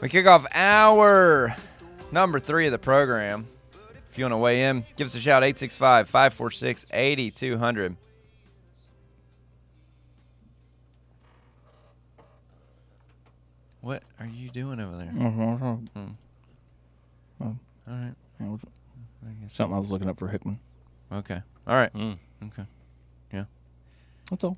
We kick off hour number three of the program. If you want to weigh in, give us a shout 865 546 8200. What are you doing over there? Mm-hmm. All right. Something I was looking up for Hickman. Okay. All right. Okay. Yeah. That's all.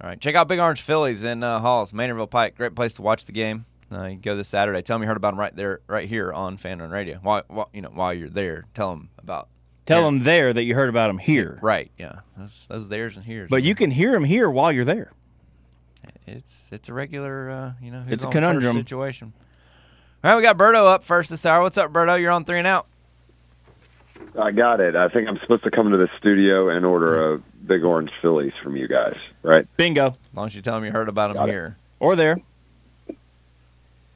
All right. Check out Big Orange Phillies in uh, Halls, Maynardville Pike. Great place to watch the game. Uh, you go this Saturday. Tell them you heard about them right there, right here on Fan Run Radio. While, while you know while you're there, tell them about. Tell them there that you heard about him here. Right. Yeah. Those, those theirs and here. But you can hear him here while you're there. It's it's a regular uh, you know who's It's a conundrum. situation. All right, we got Berto up first this hour. What's up, Berto? You're on three and out. I got it. I think I'm supposed to come to the studio and order a big orange Phillies from you guys, right? Bingo. As long as you tell them you heard about them Got it. here. Or there.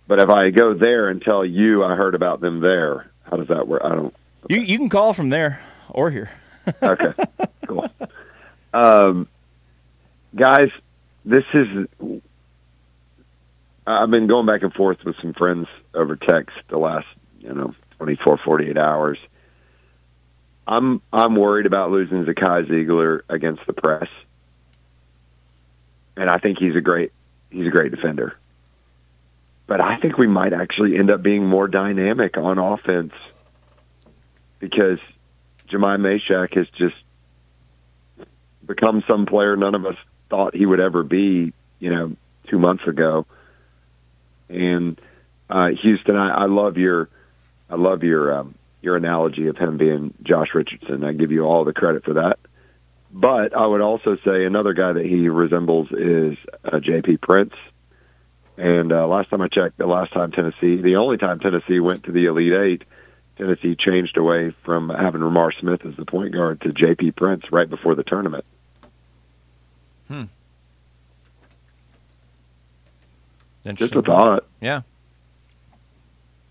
But if I go there and tell you I heard about them there, how does that work? I don't. You you can call from there or here. Okay, cool. Um, guys, this is. I've been going back and forth with some friends over text the last, you know, 24, 48 hours. I'm I'm worried about losing Zakai Zeigler against the press, and I think he's a great he's a great defender. But I think we might actually end up being more dynamic on offense because Jahmai Mashack has just become some player none of us thought he would ever be, you know, two months ago. And uh, Houston, I, I love your, I love your um, your analogy of him being Josh Richardson. I give you all the credit for that. But I would also say another guy that he resembles is uh, J.P. Prince. And uh, last time I checked, the last time Tennessee, the only time Tennessee went to the Elite Eight, Tennessee changed away from having Ramar Smith as the point guard to J.P. Prince right before the tournament. Hmm. Just a thought. Yeah.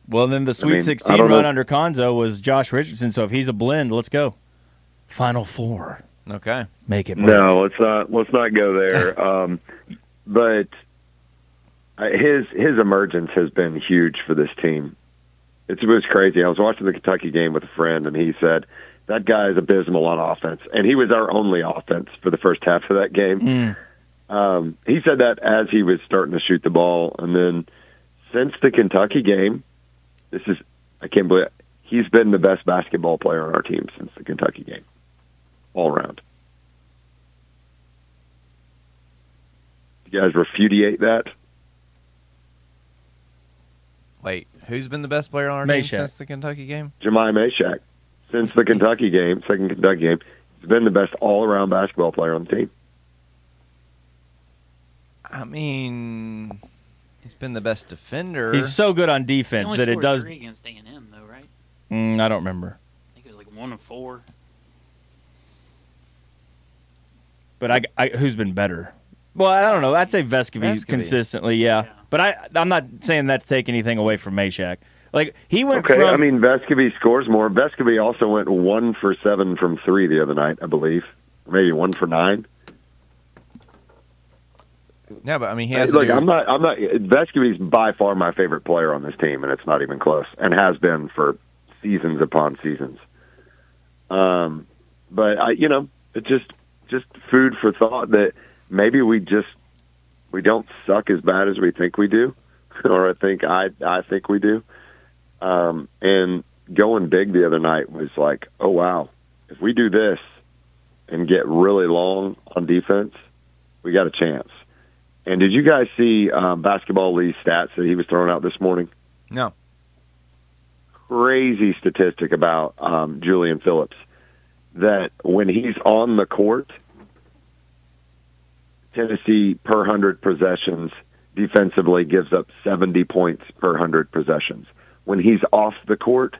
Well, then the Sweet mean, 16 don't know. run under Cuonzo was Josh Richardson. So if he's a blend, let's go. Final four. Okay. Make it. break. No, let's not let's not go there. um, but his his emergence has been huge for this team. It was crazy. I was watching the Kentucky game with a friend, and he said that guy is abysmal on offense, and he was our only offense for the first half of that game. Mm. Um, he said that as he was starting to shoot the ball, and then since the Kentucky game, this is I can't believe it. he's been the best basketball player on our team since the Kentucky game, all around. You guys repudiate that? Wait, who's been the best player on our team since the Kentucky game? Jahmai Mashack, since the Kentucky game, second Kentucky game, he's been the best all-around basketball player on the team. I mean, he's been the best defender. He's so good on defense that it scored does. three against A and M though, right? Mm, I don't remember. I think it was like one of four. But I, I who's been better? Well, I don't know. I'd say Vescovi, Vescovi. consistently, yeah. Yeah. But I, I'm not saying that's taking anything away from Mashack. Like he went Okay, from. I mean Vescovi scores more. Vescovi also went one for seven from three the other night, I believe, maybe one for nine. yeah, but I mean, he Hey, has look, do, I'm not. I'm not. Vescovi's by far my favorite player on this team, and it's not even close, and has been for seasons upon seasons. Um, but I, you know, it's just just food for thought that maybe we just we don't suck as bad as we think we do, or I think I I think we do. Um, and going big the other night was like, oh wow, if we do this and get really long on defense, we got a chance. And did you guys see um, Basketball Lee's stats that he was throwing out this morning? no. Crazy statistic about um, Julian Phillips that when he's on the court, Tennessee per hundred possessions defensively gives up 70 points per hundred possessions. When he's off the court,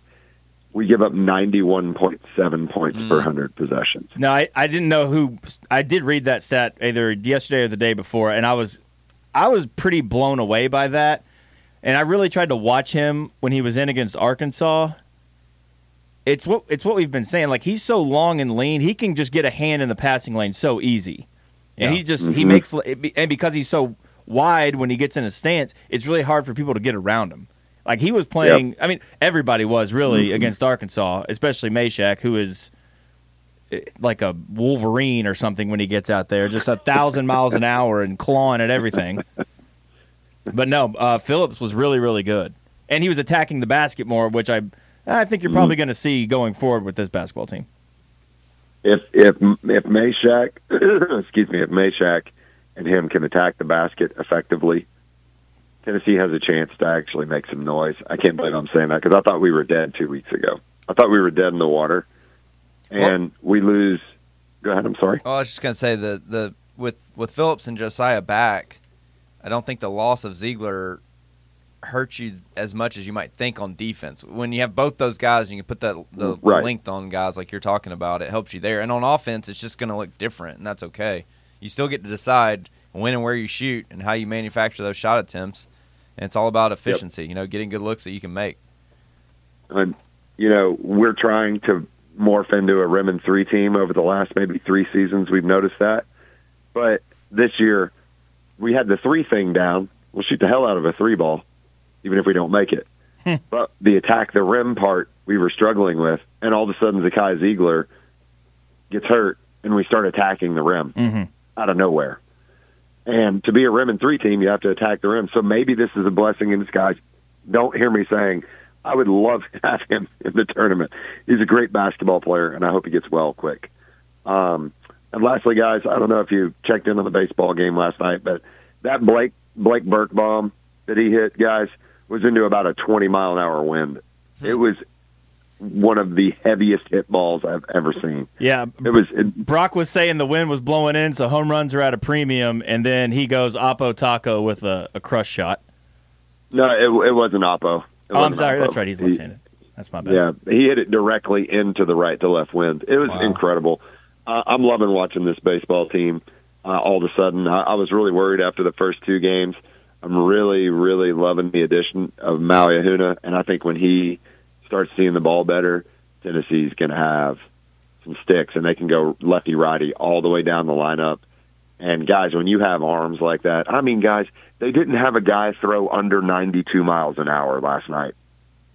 we give up 91.7 points per mm. hundred possessions. No, I, I didn't know who. I did read that stat either yesterday or the day before, and I was I was pretty blown away by that. And I really tried to watch him when he was in against Arkansas. It's what it's what we've been saying. Like he's so long and lean, he can just get a hand in the passing lane so easy, and he just he Mhm. makes and because he's so wide when he gets in a stance, it's really hard for people to get around him. Like he was playing. I mean, everybody was really against Arkansas, especially Mashack, who is eh, like a Wolverine or something when he gets out there, just a thousand miles an hour and clawing at everything. But no, uh, Phillips was really, really good, and he was attacking the basket more, which I, I think you're probably going to see going forward with this basketball team. If if if Mashack, excuse me, if Mashack and him can attack the basket effectively, Tennessee has a chance to actually make some noise. I can't believe I'm saying that because I thought we were dead two weeks ago. I thought we were dead in the water, and we lose. Go ahead. I'm sorry. Oh, I was just gonna say the the with with Phillips and Josiah back, I don't think the loss of Zeigler hurts you as much as you might think on defense. When you have both those guys and you can put that the, the Right. length on guys like you're talking about, it helps you there. And on offense, it's just gonna look different, and that's okay. You still get to decide when and where you shoot and how you manufacture those shot attempts. And it's all about efficiency, you know, getting good looks that you can make. and you know we're trying to morph into a rim and three team over the last maybe three seasons. We've noticed that, but this year we had the three thing down. We'll shoot the hell out of a three ball, even if we don't make it. but the attack the rim part we were struggling with, and all of a sudden Zakai Zeigler gets hurt, and we start attacking the rim Mhm. out of nowhere. And to be a rim and three team, you have to attack the rim. So maybe this is a blessing in disguise. Don't hear me saying I would love to have him in the tournament. He's a great basketball player, and I hope he gets well quick. Um, and lastly, guys, I don't know if you checked in on the baseball game last night, but that Blake Blake Burke bomb that he hit, guys, was into about a 20 mile an hour wind. It was one of the heaviest hit balls I've ever seen. Yeah, It was it, Brock was saying the wind was blowing in, so home runs are at a premium, and then he goes Oppo Taco with a, a crush shot. no, it, it wasn't Oppo. It Oh, I'm sorry, Oppo. that's right. He's left-handed. That's my bad. Yeah, he hit it directly into the right to left wind. It was Wow. incredible. Uh, I'm loving watching this baseball team. Uh, all of a sudden, I, I was really worried after the first two games. I'm really, really loving the addition of Maui Ahuna, and I think when he starts seeing the ball better, Tennessee's going to have some sticks, and they can go lefty righty all the way down the lineup. And guys, when you have arms like that, I mean, guys, they didn't have a guy throw under 92 miles an hour last night.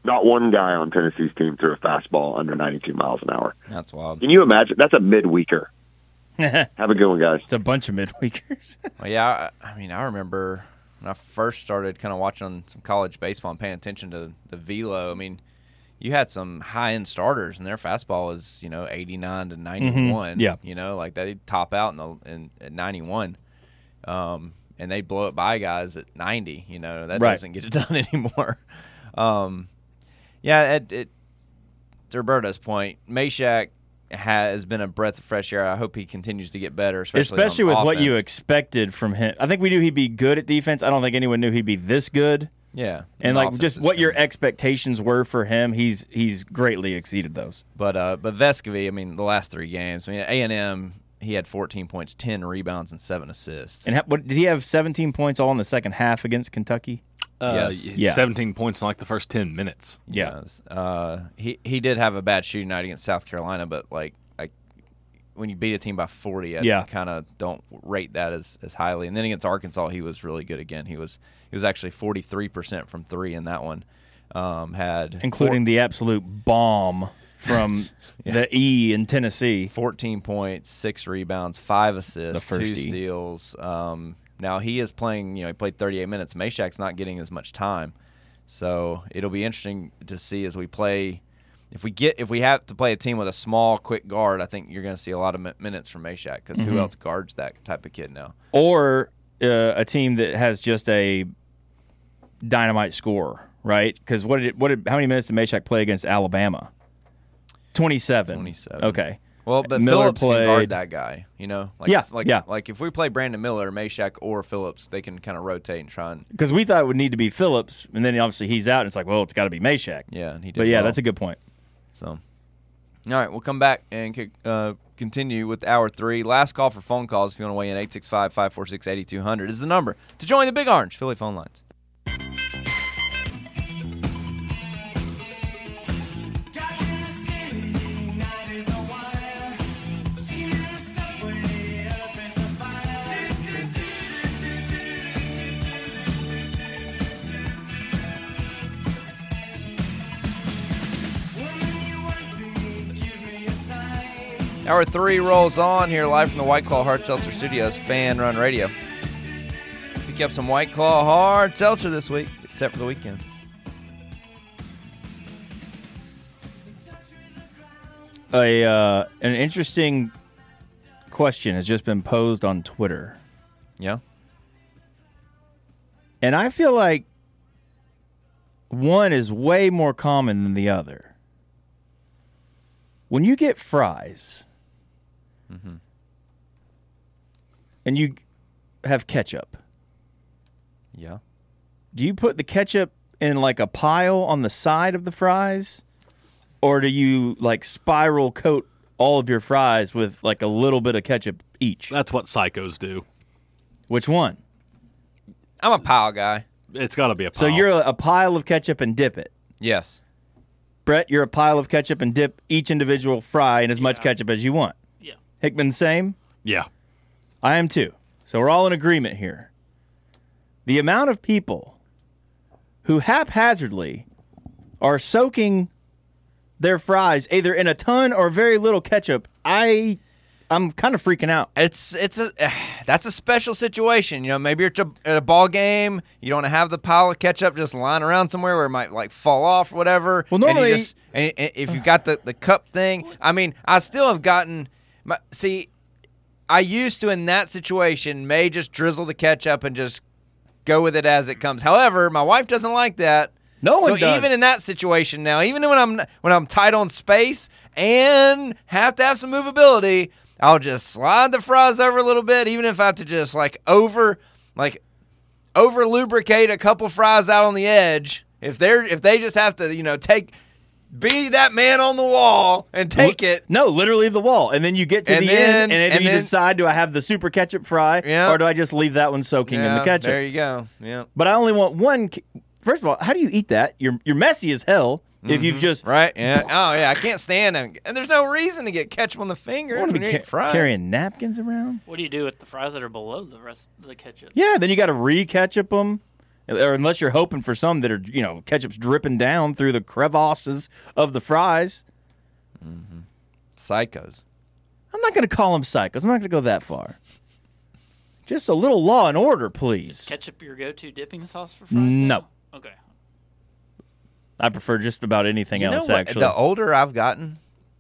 Not one guy on Tennessee's team threw a fastball under 92 miles an hour. That's wild. Can you imagine? That's a midweeker. it's Have a good one, guys. It's a bunch of midweekers. Well, yeah, I, I mean, I remember when I first started kind of watching some college baseball and paying attention to the velo. I mean, you had some high end starters, and their fastball was you know eighty nine to ninety one. Mm-hmm. Yeah. you know, like they top out in the in at ninety one, um, and they blow it by guys at ninety. You know, that Right. doesn't get it done anymore. Um, yeah, it, it, to Roberto's point, Mashack has been a breath of fresh air. I hope he continues to get better, especially, Especially with what you expected from him. I think we knew he'd be good at defense. I don't think anyone knew he'd be this good. Yeah, And like just what your expectations were for him, he's he's greatly exceeded those. but uh, but Vescovi, I mean, the last three games, I mean, A and M, he had 14 points, 10 rebounds, and seven assists. And ha- what did he have 17 points all in the second half against Kentucky? Uh, Yes. y- Yeah. 17 points in like the first 10 minutes. Yeah. Yes. Uh, he he did have a bad shooting night against South Carolina, but like like when you beat a team by 40, I Yeah. kind of don't rate that as, as highly. And then against Arkansas, he was really good again. He was he was actually 43 percent from three in that one. Um, had Including the absolute bomb from the E in Tennessee. 14 points, six rebounds, five assists, The first two E. steals. Um, now he is playing. You know, he played 38 minutes. Mashack's not getting as much time, so it'll be interesting to see as we play. If we get if we have to play a team with a small, quick guard, I think you're going to see a lot of mi- minutes from Mashack because Mm-hmm. who else guards that type of kid now? Or uh, a team that has just a dynamite scorer, right? Because what did it, what did how many minutes did Mashack play against Alabama? 27. 27. Okay. Well, but Miller Phillips can guard that guy. You know, like Yeah, like yeah. like if we play Brandon Miller, Mashack, or Phillips, they can kind of rotate and try and Because we thought it would need to be Phillips, and then obviously he's out, and it's like, well, it's got to be Mashack. yeah. And he did But yeah, well. that's a good point. So, all right, we'll come back and uh, continue with hour three. Last call for phone calls. If you want to weigh in, 865 546 8200 is the number to join the Big Orange Philly phone lines. Hour three rolls on here live from the White Claw Hard Seltzer Studios, Fan Run Radio. Pick up some White Claw Hard Seltzer this week, except for the weekend. A uh, an interesting question has just been posed on Twitter, Yeah. and I feel like one is way more common than the other. When you get fries, Mm-hmm. and you have ketchup, Yeah. do you put the ketchup in like a pile on the side of the fries or do you like spiral coat all of your fries with like a little bit of ketchup each That's what psychos do. which one I'm a pile guy. It's got to be a so you're a, a pile of ketchup and dip it Yes. brett you're a pile of ketchup and dip each individual fry in as much ketchup as you want Yeah. Hickman same yeah. i am too so we're all in agreement here the amount of people who haphazardly are soaking their fries either in a ton or very little ketchup, I I'm kind of freaking out. It's it's a eh, that's a special situation. You know, maybe you're at a- ball game. You don't have the pile of ketchup just lying around somewhere where it might like fall off or whatever. Well, and you normally- just- and, and if you've got the the cup thing, I mean, I still have gotten. My, see, I used to in that situation may just drizzle the ketchup and just go with it as it comes. However, my wife doesn't like that. No one so does. even in that situation now, even when I'm when I'm tight on space and have to have some movability, I'll just slide the fries over a little bit, even if I have to just like over like over lubricate a couple fries out on the edge. If they're if they just have to, you know, take be that man on the wall and take it. No, literally the wall, and then you get to And the then- end, and then you then- decide: do I have the super ketchup fry, Yeah. or do I just leave that one soaking in the ketchup? There you go. Yeah. But I only want one. ke- First of all, how do you eat that? You're you're messy as hell if you've just Mm-hmm. Right? Yeah. Oh yeah. I can't stand them. And there's no reason to get ketchup on the finger want to when be you're ca- fries. carrying napkins around. What do you do with the fries that are below the rest of the ketchup? Yeah, then you got to re-ketchup them, or unless you're hoping for some that are you know ketchup's dripping down through the crevasses of the fries. Psychos. I'm not going to call them psychos. I'm not going to go that far. Just a little law and order, please. Ketchup your go-to dipping sauce for fries? No. now? Okay. I prefer just about anything You else. Actually, The older I've gotten,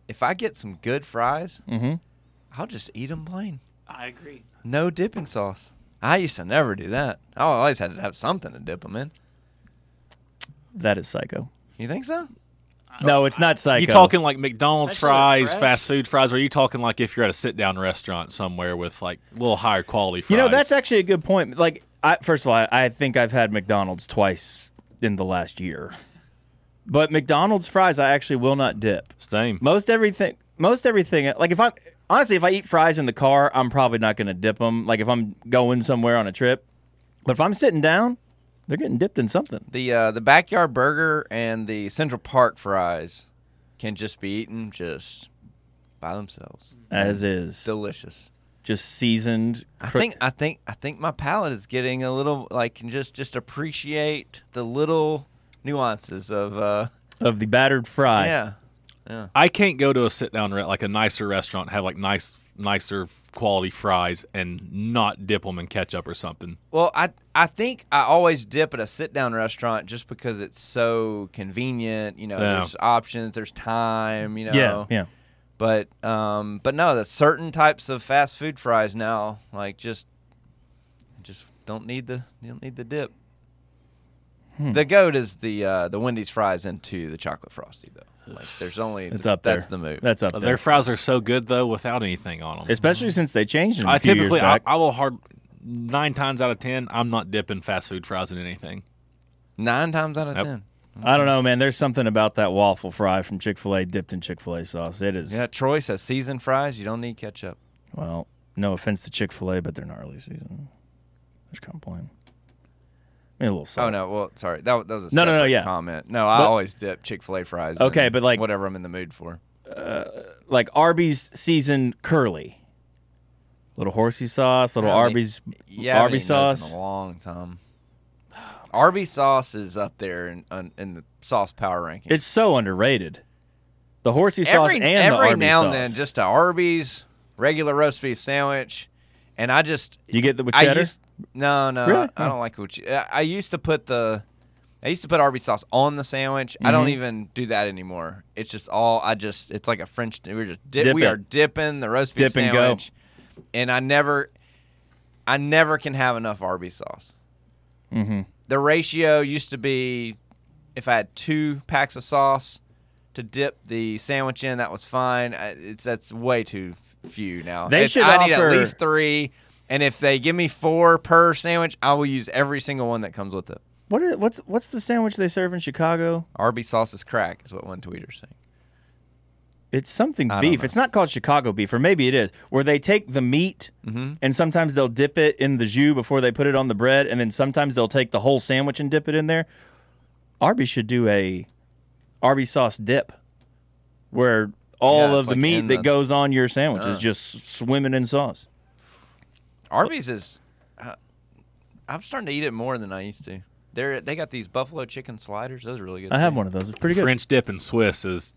if I get some good fries, Mm-hmm. I'll just eat them plain. I agree. No dipping sauce. I used to never do that. I always had to have something to dip them in. that is psycho. You think so? No, it's not psycho. You talking like McDonald's Especially fries, fresh. fast food fries, or are you talking like if you're at a sit down restaurant somewhere with like a little higher quality fries? You know, that's actually a good point. Like, I, first of all, I, I think I've had McDonald's twice in the last year, but McDonald's fries I actually will not dip. same. Most everything, most everything. Like if I honestly, if I eat fries in the car, I'm probably not going to dip them. Like if I'm going somewhere on a trip, but if I'm sitting down, they're getting dipped in something. The uh, the backyard burger and the Central Park fries can just be eaten just by themselves. As is, Delicious. just seasoned. I think I think I think my palate is getting a little like can just just appreciate the little nuances of uh of the battered fry. yeah. I can't go to a sit down re- like a nicer restaurant, have like nice, nicer quality fries, and not dip them in ketchup or something. Well, I I think I always dip at a sit down restaurant just because it's so convenient. You know, Yeah. there's options, there's time. You know, yeah, yeah. But um, but no, the certain types of fast food fries now, like just just don't need the you don't need the dip. Hmm. The goat is the uh, the Wendy's fries into the chocolate frosty though. Like there's only It's up there. That's the move. That's up there. Their fries are so good though, without anything on them. Especially since they changed them. a I few typically, years I, back. I will hard nine times out of ten, I'm not dipping fast food fries in anything. Nine times out of Yep. ten. I don't know, man. There's something about that waffle fry from Chick Fil A dipped in Chick Fil A sauce. It is. Yeah, Troy says seasoned fries. You don't need ketchup. Well, no offense to Chick Fil A, but they're gnarly season. Just kind of plain. I mean, a little oh, salt. Oh no, well, sorry, that, that was a No, no, no, yeah. comment. No, I But- always dip Chick Fil A fries. Okay, in but, like- whatever I'm in the mood for. Uh, like Arby's seasoned curly. Little horsey sauce, little Arby's Yeah, Arby's sauce. in a long time. Arby's sauce is up there in, in, in the sauce power ranking. It's so underrated. The horsey sauce every, and every the Arby's now sauce. and then, just a Arby's regular roast beef sandwich, and I just you get the with I cheddar. No, no, Really? I, I don't like with I I used to put the, I used to put Arby's sauce on the sandwich. I Mm-hmm. don't even do that anymore. It's just all I just. It's like a French. We're just dip, Dip we it. are dipping the roast beef Dip and sandwich, and I never, I never can have enough Arby's sauce. mm-hmm. The ratio used to be, if I had two packs of sauce to dip the sandwich in, that was fine. It's that's way too few now. They It's- should I need at least three, and if they give me four per sandwich, I will use every single one that comes with it. What is, what's what's the sandwich they serve in Chicago? Arby's sauce is crack, is what one tweeter's saying. It's something I beef. It's not called Chicago beef, or maybe it is. Where they take the meat Mm-hmm. and sometimes they'll dip it in the jus before they put it on the bread, and then sometimes they'll take the whole sandwich and dip it in there. Arby's should do a Arby's sauce dip, where all Yeah, of the like meat that the- goes on your sandwich is Uh. just swimming in sauce. Arby's is. Uh, I'm starting to eat it more than I used to. They're they got these buffalo chicken sliders. Those are really good. I have too. one of those. It's pretty good. French dip and Swiss is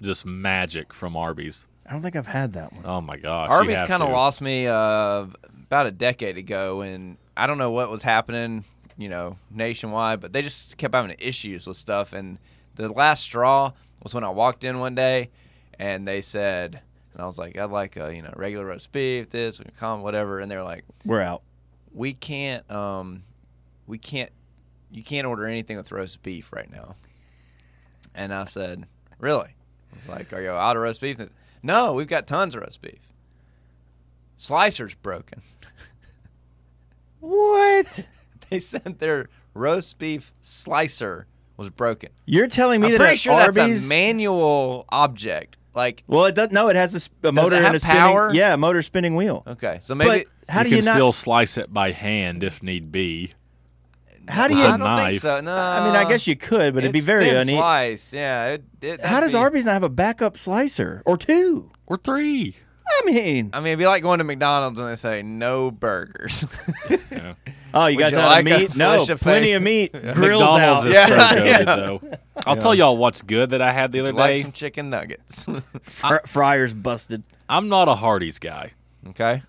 just magic from Arby's. I don't think I've had that one. Oh my gosh! Arby's kind of lost me uh, about a decade ago, and I don't know what was happening, you know, nationwide, but they just kept having issues with stuff. And the last straw was when I walked in one day, and they said, and I was like, I'd like a you know regular roast beef, this, com, whatever, and they're like, We're out. we can't, um, we can't, you can't order anything with roast beef right now. And I said, really? I was like, are you out of roast beef? Said, No, we've got tons of roast beef. Slicer's broken. What? They said their roast beef slicer was broken. You're telling me I'm that pretty sure Arby's, that's a manual object. Like, Well, it doesn't. No, it has a, a motor and have a spinning. power? Yeah, a motor spinning wheel. okay, so maybe. but how you do can you not? still slice it by hand if need be. how do with you? I don't knife. think so. No, I mean, I guess you could, but it'd be very thin uneven. slice. Yeah. It, it, How does be- Arby's not have a backup slicer or two? Or three. I mean, I mean, it'd be like going to McDonald's and they say no burgers. Yeah. oh, you Would guys you have like a meat? No, of plenty of meat. Grills McDonald's out. is Yeah. so good Yeah. though. I'll tell y'all what's good that I had the other like day. some chicken nuggets. Fr- fryers busted. I'm not a Hardee's guy. okay.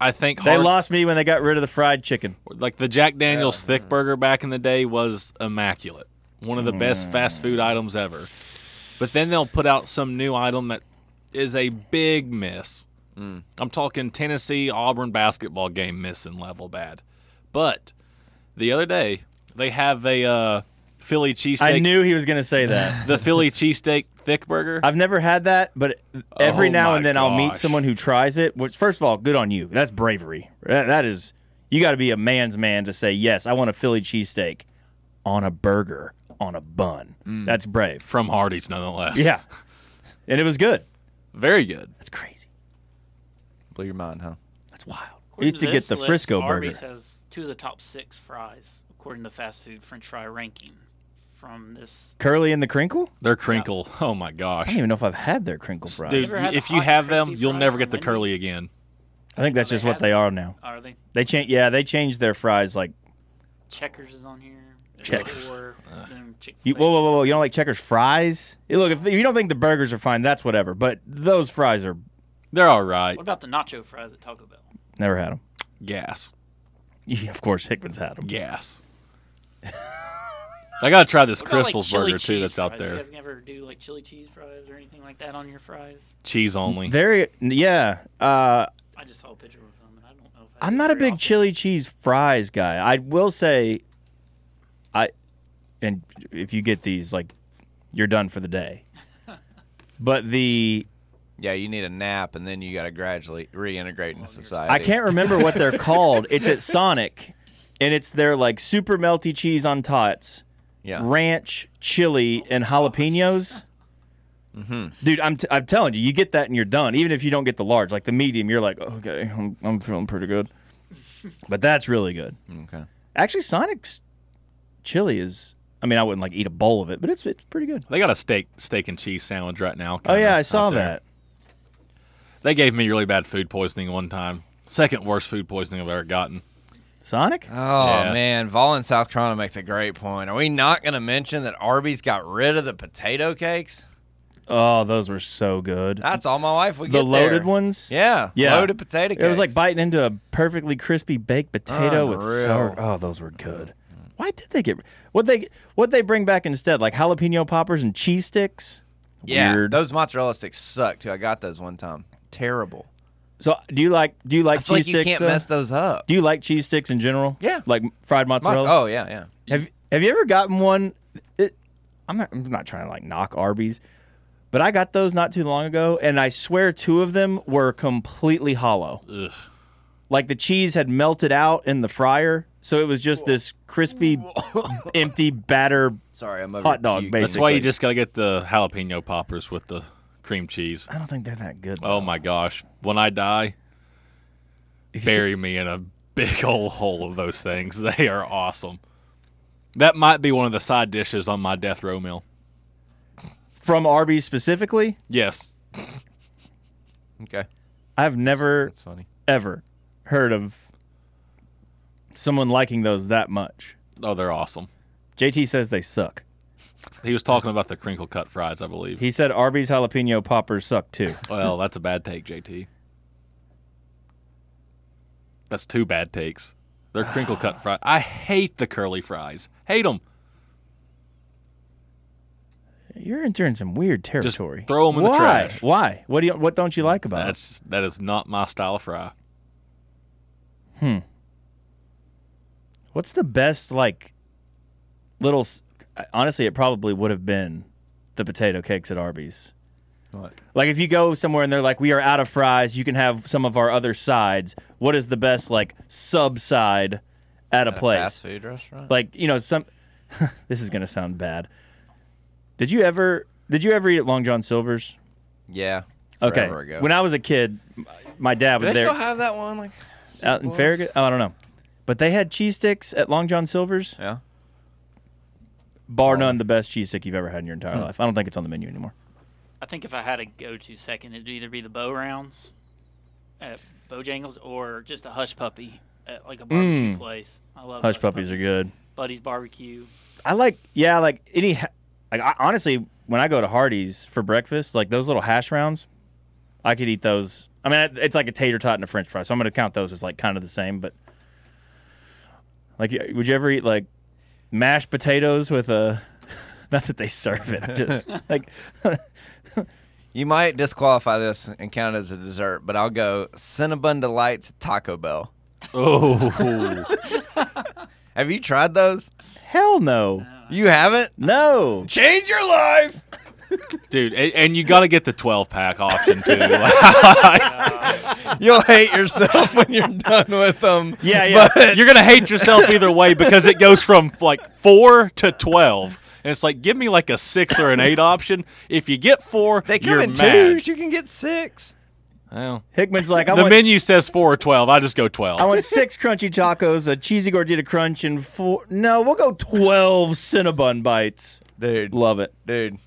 I think They lost me when they got rid of the fried chicken. like the Jack Daniel's thick burger back in the day was immaculate. One of the best fast food items ever. But then they'll put out some new item that is a big miss. I'm talking Tennessee Auburn basketball game missing level bad. But the other day they have a uh, Philly cheesesteak. I knew he was going to say that. the Philly cheesesteak thick burger. I've never had that, but every Oh now and then I'll meet someone who tries it. Which, first of all, good on you. That's bravery. That, that is, you got to be a man's man to say yes. I want a Philly cheesesteak on a burger on a bun. Mm. That's brave. from Hardee's, nonetheless. Yeah, and it was good. Very good. That's crazy. Blew your mind, huh? That's wild. I According used to to get the list, Frisco burger. Arby's has two of the top six fries, according to fast food French fry ranking from this. Curly and the crinkle. Their crinkle. Oh my gosh! I don't even know if I've had their crinkle fries. Dude, if you have them, you'll never get the Wendy's? curly again. I think that's they just what had they are now. Are they? They change. Yeah, they changed their fries. Like, Checkers is on here. Checkers. Or them Chick-fil-A. you, whoa, whoa, whoa, whoa! You don't like Checkers fries? Yeah, Look, if you don't think the burgers are fine, that's whatever. But those fries are They're all right. What about the nacho fries at Taco Bell? never had them. Gas. Yeah, of course, Hickman's had them. Gas. I gotta try this What about, like, Krystal's chili burger too. cheese That's out there. You guys ever do like chili cheese fries or anything like that on your fries? Cheese only. Very, yeah. Uh, I just saw a picture of I'm not a big often. chili cheese fries guy. I will say, I, and if you get these, like, you're done for the day. But the Yeah, you need a nap and then you got to gradually reintegrate into society. I can't remember what they're called. It's at Sonic, and it's their like super melty cheese on tots, Yeah. ranch, chili, and jalapenos. Mm-hmm. Dude, I'm, t- I'm telling you, you get that and you're done. Even if you don't get the large, like the medium, you're like, okay, I'm, I'm feeling pretty good. But that's really good. Okay. Actually, Sonic's chili is. I mean, I wouldn't like eat a bowl of it, but it's it's pretty good. They got a steak steak and cheese sandwich right now. Oh yeah, I saw that. They gave me really bad food poisoning one time. Second worst food poisoning I've ever gotten. Sonic? Oh Yeah. man, Vol in South Carolina makes a great point. Are we not going to mention that Arby's got rid of the potato cakes? Oh, those were so good. That's all my wife would the get loaded there. ones. Yeah, Yeah. loaded potato. Cakes. It was like biting into a perfectly crispy baked potato with Unreal. sour. Oh, those were good. Why did they get what they what they bring back instead? Like jalapeno poppers and cheese sticks. Yeah, Weird. those mozzarella sticks suck too. I got those one time. Terrible. So, do you like do you like I feel like cheese you sticks? can't though? mess those up. Do you like cheese sticks in general? Yeah. like fried Mozz- mozzarella. Oh yeah, yeah. Have Have you ever gotten one? It, I'm not. I'm not trying to like knock Arby's, but I got those not too long ago, and I swear two of them were completely hollow. Ugh. Like the cheese had melted out in the fryer, so it was just this crispy, empty batter. Sorry, I'm over Hot dog, puke. basically. That's why you just gotta get the jalapeno poppers with the cream cheese. I don't think they're that good. Oh my gosh! When I die, bury me in a big old hole of those things. They are awesome. That might be one of the side dishes on my death row meal. From Arby's specifically, Yes. Okay, I've never that's funny. ever heard of someone liking those that much. Oh, they're awesome. JT says they suck. He was talking about the crinkle cut fries, I believe. He said Arby's jalapeno poppers suck too. Well, that's a bad take, JT. That's two bad takes. They're crinkle cut fries. I hate the curly fries. Hate them. You're entering some weird territory. Just throw 'em in the Why? trash. Why? What do you? What don't you like about it? That's that is not my style of fry. Hmm. What's the best like little? s- Honestly, it probably would have been the potato cakes at Arby's. What? Like if you go somewhere and they're like, "We are out of fries. You can have some of our other sides." What is the best like sub side at a place? fast food restaurant. Like you know some. this is gonna sound bad. Did you ever? Did you ever eat at Long John Silver's? yeah. Okay. Ago. When I was a kid, my dad Do was they there still have that one? Like out in Farragut. Oh, I don't know, but they had cheese sticks at Long John Silver's. Yeah. bar none the best cheese stick you've ever had in your entire life. I don't think it's on the menu anymore. I think if I had a go-to second, it'd either be the Bo-Rounds at Bojangles or just a hush puppy at like a barbecue Mm. place. I love Hush puppies are good. Buddy's barbecue. I like yeah, like any ha- like I, honestly when I go to Hardee's for breakfast, like those little hash rounds, I could eat those. I mean, it's like a tater tot and a French fry, so I'm going to count those as like kind of the same. But like, would you ever eat like mashed potatoes with a? Not that they serve it, I'm just like You might disqualify this and count it as a dessert, but I'll go Cinnabon Delights Taco Bell. Oh, Have you tried those? hell no, You haven't? no. Change your life. dude, and, and you got to get the 12 pack option too. You'll hate yourself when you're done with them. Yeah, yeah. But You're gonna hate yourself either way because it goes from like four to 12. And it's like, give me like a six or an eight option. If you get four, they come you're in mad. twos. You can get six. Well, Hickman's like I the want menu says four or 12. I just go 12. I want six crunchy tacos, a cheesy gordita crunch, and four. No, we'll go twelve Cinnabon bites. Dude, Love it. dude.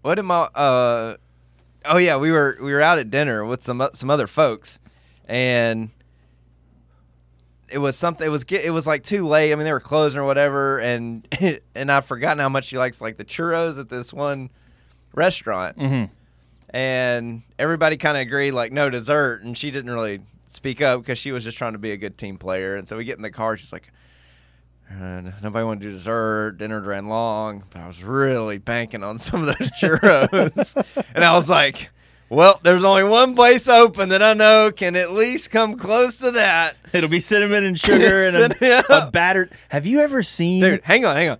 What am I? Uh, oh yeah, we were we were out at dinner with some some other folks, and it was something. It was get- it was like too late. I mean, they were closing or whatever, and and I've forgotten how much she likes like the churros at this one restaurant, Mhm. And everybody kind of agreed like no dessert, and she didn't really speak up because she was just trying to be a good team player, and so we get in the car, she's like. Uh, nobody wanted to do dessert. Dinner ran long, but I was really banking on some of those churros. and I was like, well, there's only one place open that I know can at least come close to that. It'll be cinnamon and sugar and a, a battered. Have you ever seen? Dude, hang on, hang on.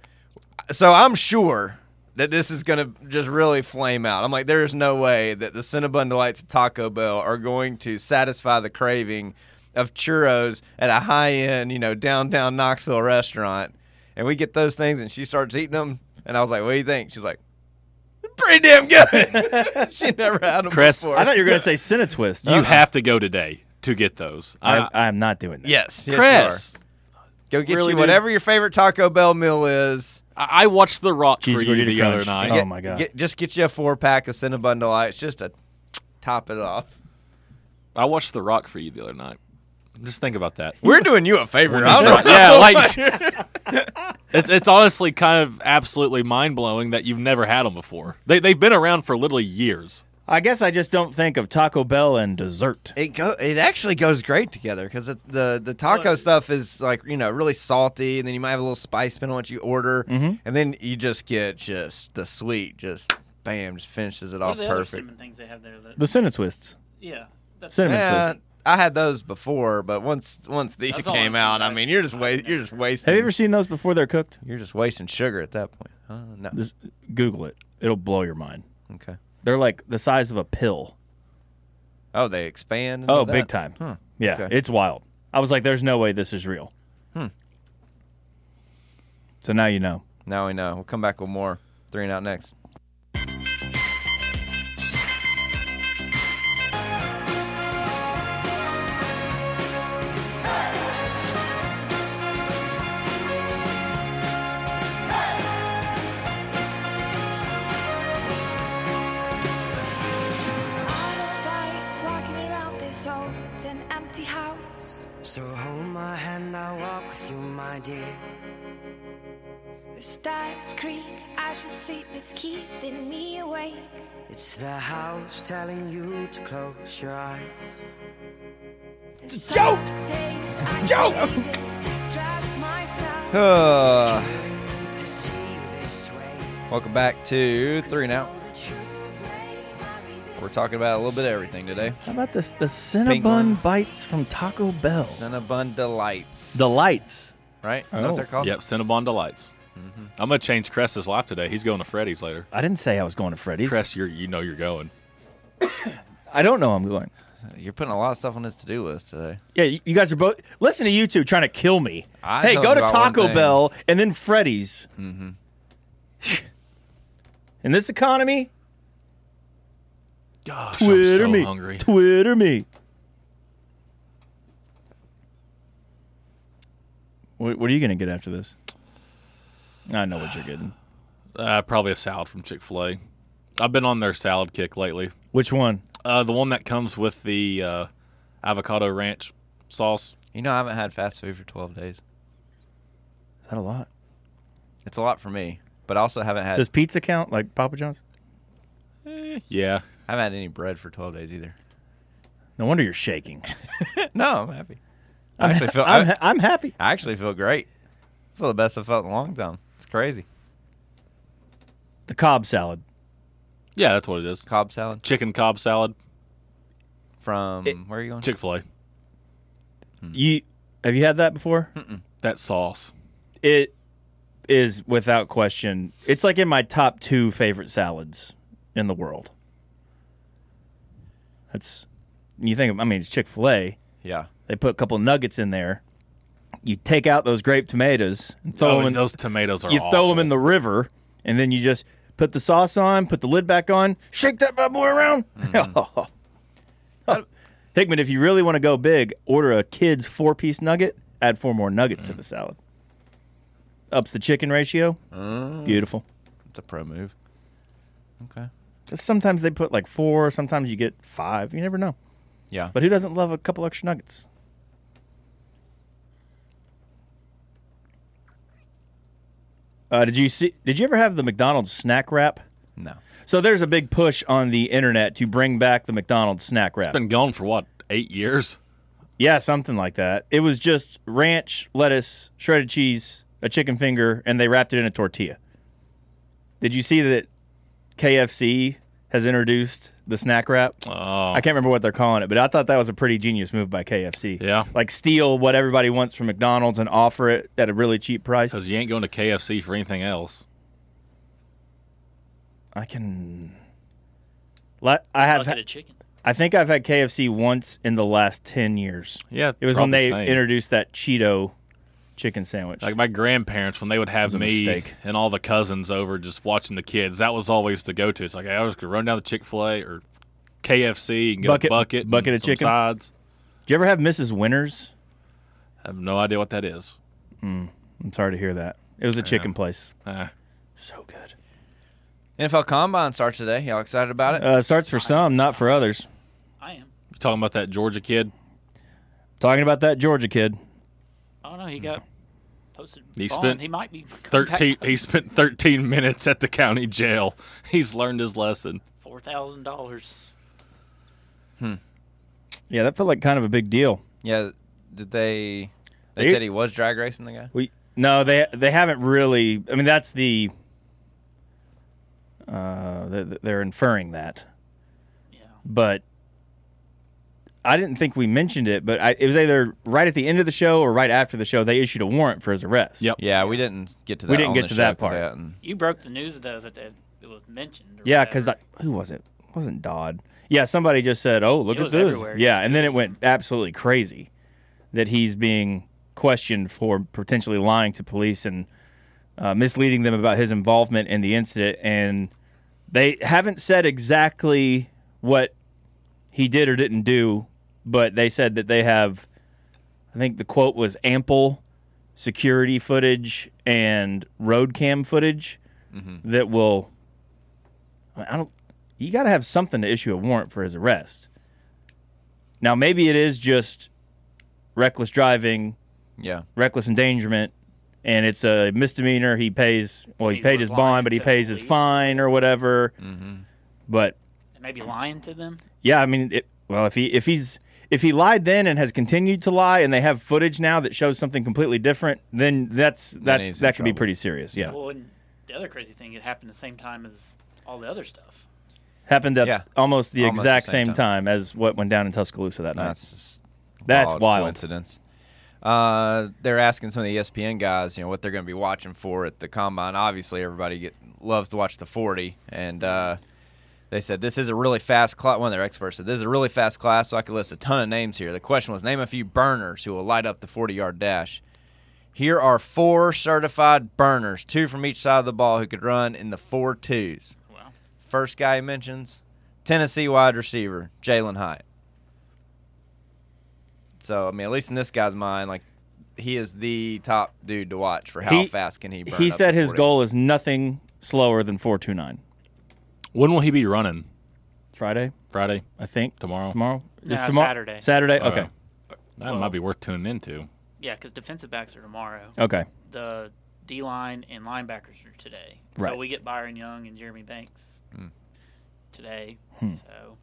So I'm sure that this is going to just really flame out. I'm like, there is no way that the Cinnabon Delights at Taco Bell are going to satisfy the craving of churros at a high end, you know, downtown Knoxville restaurant. And we get those things, and she starts eating them. And I was like, what do you think? She's like, pretty damn good. she never had them Chris, before. I thought you were gonna say Cinnatwist. you uh-uh. have to go today to get those. I, I, I'm not doing that. Yes, yes, Chris, you are. Go get Really, you dude? whatever your favorite Taco Bell meal is. I I watched The Rock Cheese for you the crunch. other night. Oh my God. Get, just get you a four pack of Cinnabon Delights just to top it off. I watched The Rock for you the other night. Just think about that. We're doing you a favor. I don't know. yeah, like it's it's honestly kind of absolutely mind blowing that you've never had them before. They they've been around for literally years. I guess I just don't think of Taco Bell and dessert. It go. It actually goes great together because the the taco stuff is like you know really salty, and then you might have a little spice spin on what you order, and then you just get just the sweet, just bam, just finishes it What are off the other perfect. cinnamon things they have there? That, The cinnamon twists. yeah, that's Cinnamon Yeah, twist. I had those before, but once once these That's all came I'm out, I thinking. mean, you're just wa- you're just wasting. Have you ever seen those before they're cooked? You're just wasting sugar at that point. Uh, no. This, Google it. It'll blow your mind. Okay. They're like the size of a pill. Oh, they expand. Oh, that? big time. Huh. Yeah, Okay. it's wild. I was like, "There's no way this is real." Hmm. So now you know. Now we know. We'll come back with more. Three and out next. Stars creak as you sleep, it's keeping me awake. It's the house telling you to close your eyes. The joke! Joke! Uh, To see this way, welcome back to Three and Out. the truth may not be We're talking about a little bit of everything today. How about this? The Cinnabon ones. bites from Taco Bell. Cinnabon Delights. Delights. lights. right? Is that what Oh. they're called? Yep, Cinnabon delights. I'm gonna change Cress's life today. He's going to Freddy's later. I didn't say I was going to Freddy's. Cress, you're you know you're going. I don't know I'm going. You're putting a lot of stuff on this to-do list today. Yeah, you you guys are both. Listen to you two trying to kill me. I hey, told go you to about one Taco thing. Bell and then Freddy's. Mm-hmm. In this economy, Gosh, Twitter I'm so me. hungry. Twitter me. What, what are you going to get after this? I know what you're getting. Uh, probably a salad from Chick Fil A. I've been on their salad kick lately. Which one? Uh, the one that comes with the uh, avocado ranch sauce. You know, I haven't had fast food for 12 days. Is that a lot? It's a lot for me, but I also haven't had Does pizza count like Papa John's? Eh, yeah, I haven't had any bread for 12 days either. No wonder you're shaking. no, I'm happy. I actually feel I'm, I'm happy. I actually feel great. I feel the best I've felt in a long time. It's crazy. The Cobb salad. yeah, that's what it is. Cobb salad Chicken Cobb salad, from It- where are you going? Chick Fil A. Hmm. You have you had that before? That sauce. It is without question. It's like in my top two favorite salads in the world. That's you think. of- I mean, it's Chick Fil A. yeah. They put a couple nuggets in there. You take out those grape tomatoes and throw oh, them in. those tomatoes are you throw them in the river, and then you just put the sauce on, put the lid back on, shake that bad boy around. Mm. Oh. Hickman, if you really want to go big, order a kid's four piece nugget, add four more nuggets to mm. the salad. Ups the chicken ratio. Oh. Beautiful. It's a pro move. Okay. Sometimes they put like four, sometimes you get five. You never know. Yeah. But who doesn't love a couple extra nuggets? Uh, did you see? Did you ever have the McDonald's snack wrap? no. So there's a big push on the internet to bring back the McDonald's snack wrap. It's been gone for what eight years? yeah, something like that. It was just ranch, lettuce, shredded cheese, a chicken finger, and they wrapped it in a tortilla. Did you see that KFC has introduced the snack wrap? Oh, I can't remember what they're calling it, but I thought that was a pretty genius move by KFC. Yeah. Like steal what everybody wants from McDonald's and offer it at a really cheap price. because you ain't going to KFC for anything else. I can. Le- I have. Had a chicken. I think I've had KFC once in the last ten years. Yeah, It was when probably they same. introduced that Cheeto chicken sandwich. Like my grandparents, when they would have me mistake. and all the cousins over just watching the kids, that was always the go-to. It's like, hey, I was gonna run down the Chick Fil A or KFC and get Bucket- a bucket, bucket and of some chicken? sides. Do you ever have Mrs. Winners? I have no idea what that is. Mm, I'm sorry to hear that. It was a chicken place. Uh, So good. NFL Combine starts today. Y'all excited about it? Uh, starts for some, not for others. I am. you talking about that Georgia kid? Talking about that Georgia kid. I don't. He got posted. He bond. spent He might be coming back Thirteen. He spent 13 minutes at the county jail. He's learned his lesson. Four thousand dollars. Hmm. Yeah, that felt like kind of a big deal. Yeah, did they? They They- said he was drag racing the guy. We no, they they haven't really. I mean, that's the. Uh, they're, they're inferring that, Yeah. but I didn't think we mentioned it. But I, it was either right at the end of the show or right after the show. They issued a warrant for his arrest. Yep. Yeah, we didn't get to that. We didn't on get the to show that 'cause part. they hadn't- You broke the news though that they, it was mentioned. or Yeah, because who was it? It wasn't Dodd? Yeah, somebody just said, "Oh, look It at was this." everywhere. Yeah, and then it went absolutely crazy that he's being questioned for potentially lying to police and uh, misleading them about his involvement in the incident. And they haven't said exactly what he did or didn't do, but they said that they have. I think the quote was ample security footage and road cam footage that will. I don't. You got to have something to issue a warrant for his arrest. Now, maybe it is just reckless driving, Yeah, reckless endangerment, and it's a misdemeanor. He pays. Well, he He's paid his bond, but he pays his fine or whatever. But maybe lying to them. yeah, I mean, it, well, if he if he's if he lied then and has continued to lie, and they have footage now that shows something completely different, then that's that's that could be pretty serious. Yeah, Well, and the other crazy thing, it happened the same time as all the other stuff. happened at Yeah. almost the Almost the exact same same time. as what went down in Tuscaloosa that night. that's just That's wild, wild. coincidence. Uh, they're asking some of the ESPN guys, you know, what they're going to be watching for at the combine. Obviously, everybody get, loves to watch the 40, and uh, they said this is a really fast class. One of their experts said this is a really fast class, so I could list a ton of names here. The question was name a few burners who will light up the 40-yard dash. Here are four certified burners, two from each side of the ball, who could run in the four twos. Wow. First guy he mentions, Tennessee wide receiver Jalen Hyatt. So I mean, at least in this guy's mind, like he is the top dude to watch for how He- fast can he burn. He up said his 40. goal is nothing slower than 429. When will he be running? Friday, Friday? I think. Tomorrow? Tomorrow? No, Is tomorrow? Saturday. Saturday? Okay. Okay. That Well- might be worth tuning into. Yeah, because defensive backs are tomorrow. Okay. The D line and linebackers are today. Right. So we get Byron Young and Jeremy Banks Hmm. today. Hmm. So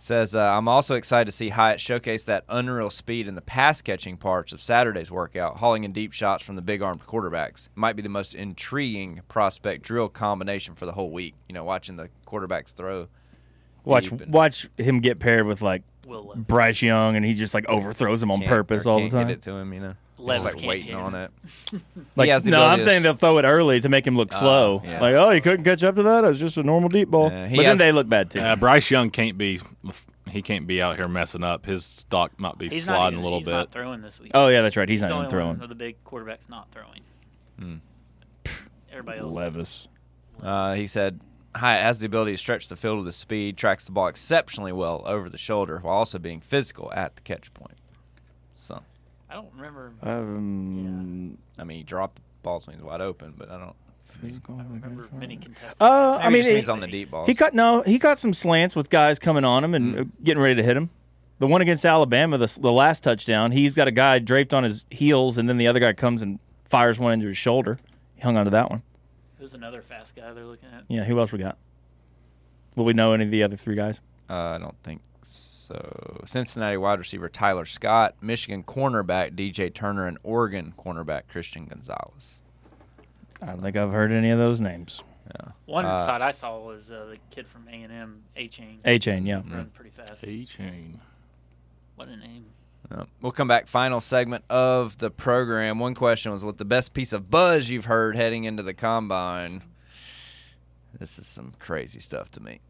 Says uh, I'm also excited to see Hyatt showcase that unreal speed in the pass catching parts of Saturday's workout, hauling in deep shots from the big armed quarterbacks. Might be the most intriguing prospect drill combination for the whole week. You know, watching the quarterbacks throw. Watch and watch him get paired with like Will Bryce Young and he just like overthrows him on purpose or all the can't time. Get it to him, you know. Levis like waiting on it. Like, he has no, I'm saying they'll throw it early to make him look slow. yeah. Like, oh, you couldn't catch up to that. It was just a normal deep ball. Yeah, but has- then they look bad too. Uh, Bryce Young can't be. He can't be out here messing up. His stock might be He's not sliding even, a little he's bit. not throwing this week. oh yeah, that's right. He's, He's not even only one throwing. of the big quarterbacks not throwing. Hmm. Everybody else. Levis. Uh, he said Hyatt has the ability to stretch the field with his speed, tracks the ball exceptionally well over the shoulder, while also being physical at the catch point. So, I don't remember. Um, I mean, he dropped the balls when he wide open, but I don't. I remember many contestants. Uh, I Maybe mean, just it- means on the deep balls. He cut no. He got some slants with guys coming on him and uh, getting ready to hit him. The one against Alabama, the, the last touchdown, he's got a guy draped on his heels, and then the other guy comes and fires one into his shoulder. He hung onto that one. Who's another fast guy they're looking at? Yeah. Who else we got? Will we know any of the other three guys? Uh, I don't think so. Cincinnati wide receiver Tyler Scott, Michigan cornerback DJ Turner, and Oregon cornerback Christian Gonzalez. I don't think I've heard any of those names. Yeah. One Uh, side I saw was uh, the kid from A and M, Achane. A chain, yeah. Run pretty fast. Achane. What a name! Uh, we'll come back. Final segment of the program. One question was, "What the best piece of buzz you've heard heading into the combine?" This is some crazy stuff to me.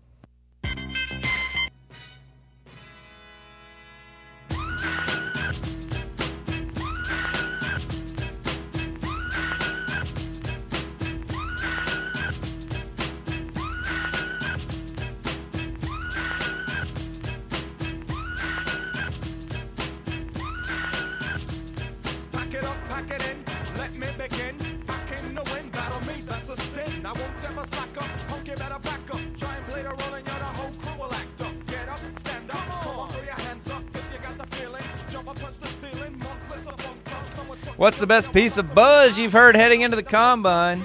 What's the best piece of buzz you've heard heading into the combine?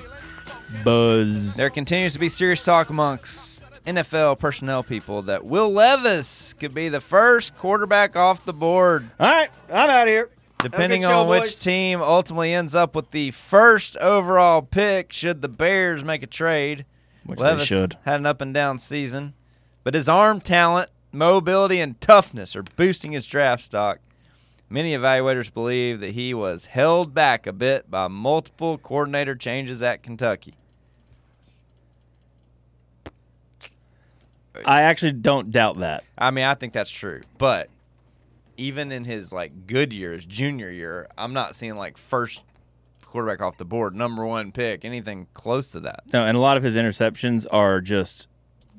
Buzz. There continues to be serious talk amongst NFL personnel people that Will Levis could be the first quarterback off the board. All right, I'm out of here. Depending Have a good show, on which boys. team ultimately ends up with the first overall pick, should the Bears make a trade, Which they Levis should. had an up and down season, but his arm talent, mobility, and toughness are boosting his draft stock. Many evaluators believe that he was held back a bit by multiple coordinator changes at Kentucky. I actually don't doubt that. I mean, I think that's true, but even in his like good years, junior year, I'm not seeing like first quarterback off the board, number one pick, anything close to that. No, and a lot of his interceptions are just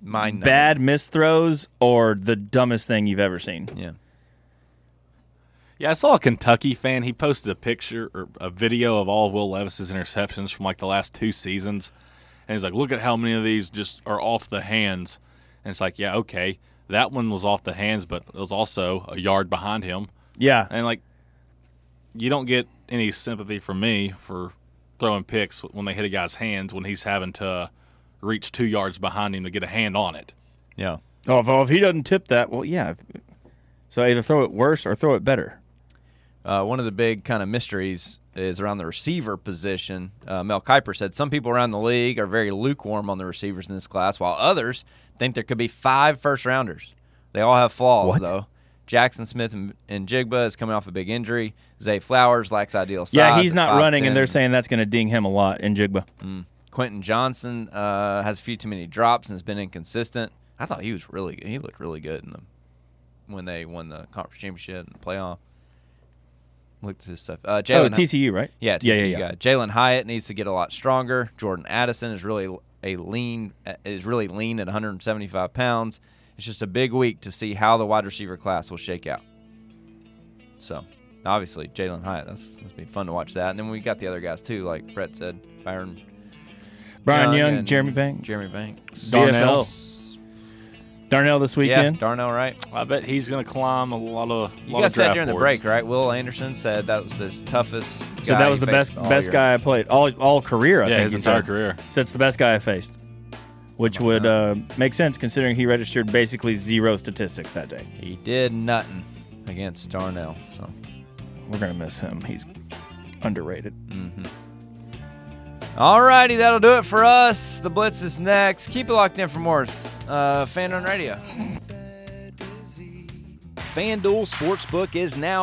Mind bad misthrows or the dumbest thing you've ever seen. Yeah. Yeah, I saw a Kentucky fan. He posted a picture or a video of all of Will Levis's interceptions from like the last two seasons, and he's like, "Look at how many of these just are off the hands." And it's like, yeah, okay, that one was off the hands, but it was also a yard behind him, Yeah. and like, you don't get any sympathy from me for throwing picks when they hit a guy's hands when he's having to reach two yards behind him to get a hand on it. Yeah. Oh, if, oh, if he doesn't tip that, well, yeah. So either throw it worse or throw it better. Uh, one of the big kind of mysteries is around the receiver position. Uh, Mel Kiper said some people around the league are very lukewarm on the receivers in this class, while others think there could be five first rounders. They all have flaws, What? though. Jaxon Smith and, Njigba is coming off a big injury. Zay Flowers lacks ideal size. Yeah, he's not running, and they're saying that's going to ding him a lot Njigba. Quentin Johnson uh, has a few too many drops and has been inconsistent. I thought he was really good. He looked really good in the when they won the conference championship and the playoff. Looked at his stuff. Uh, Oh, TCU, right? Yeah, yeah, TCU yeah, yeah. guy. Jalen Hyatt needs to get a lot stronger. Jordan Addison is really a lean is really lean at 175 pounds. It's just a big week to see how the wide receiver class will shake out. So, obviously, Jalen Hyatt. That's that's be fun to watch that. And then we got the other guys too, like Brett said, Byron, Brian Young, and Jeremy Banks. Jeremy Banks, Darnell. Darnell this weekend. Yeah, weekend. Darnell, right? I bet he's going to climb a lot of. You lot guys of said draft during the break, right? Will Anderson said that was his toughest. so guy that was he the best best year. guy I played all all career. I Yeah, think his entire said. career. So it's the best guy I faced, which would uh, make sense considering he registered basically zero statistics that day. He did nothing against Darnell. So. We're gonna miss him. He's underrated. Alrighty, that'll do it for us. The Blitz is next. Keep it locked in for more uh, Fan Run Radio. FanDuel Sportsbook is now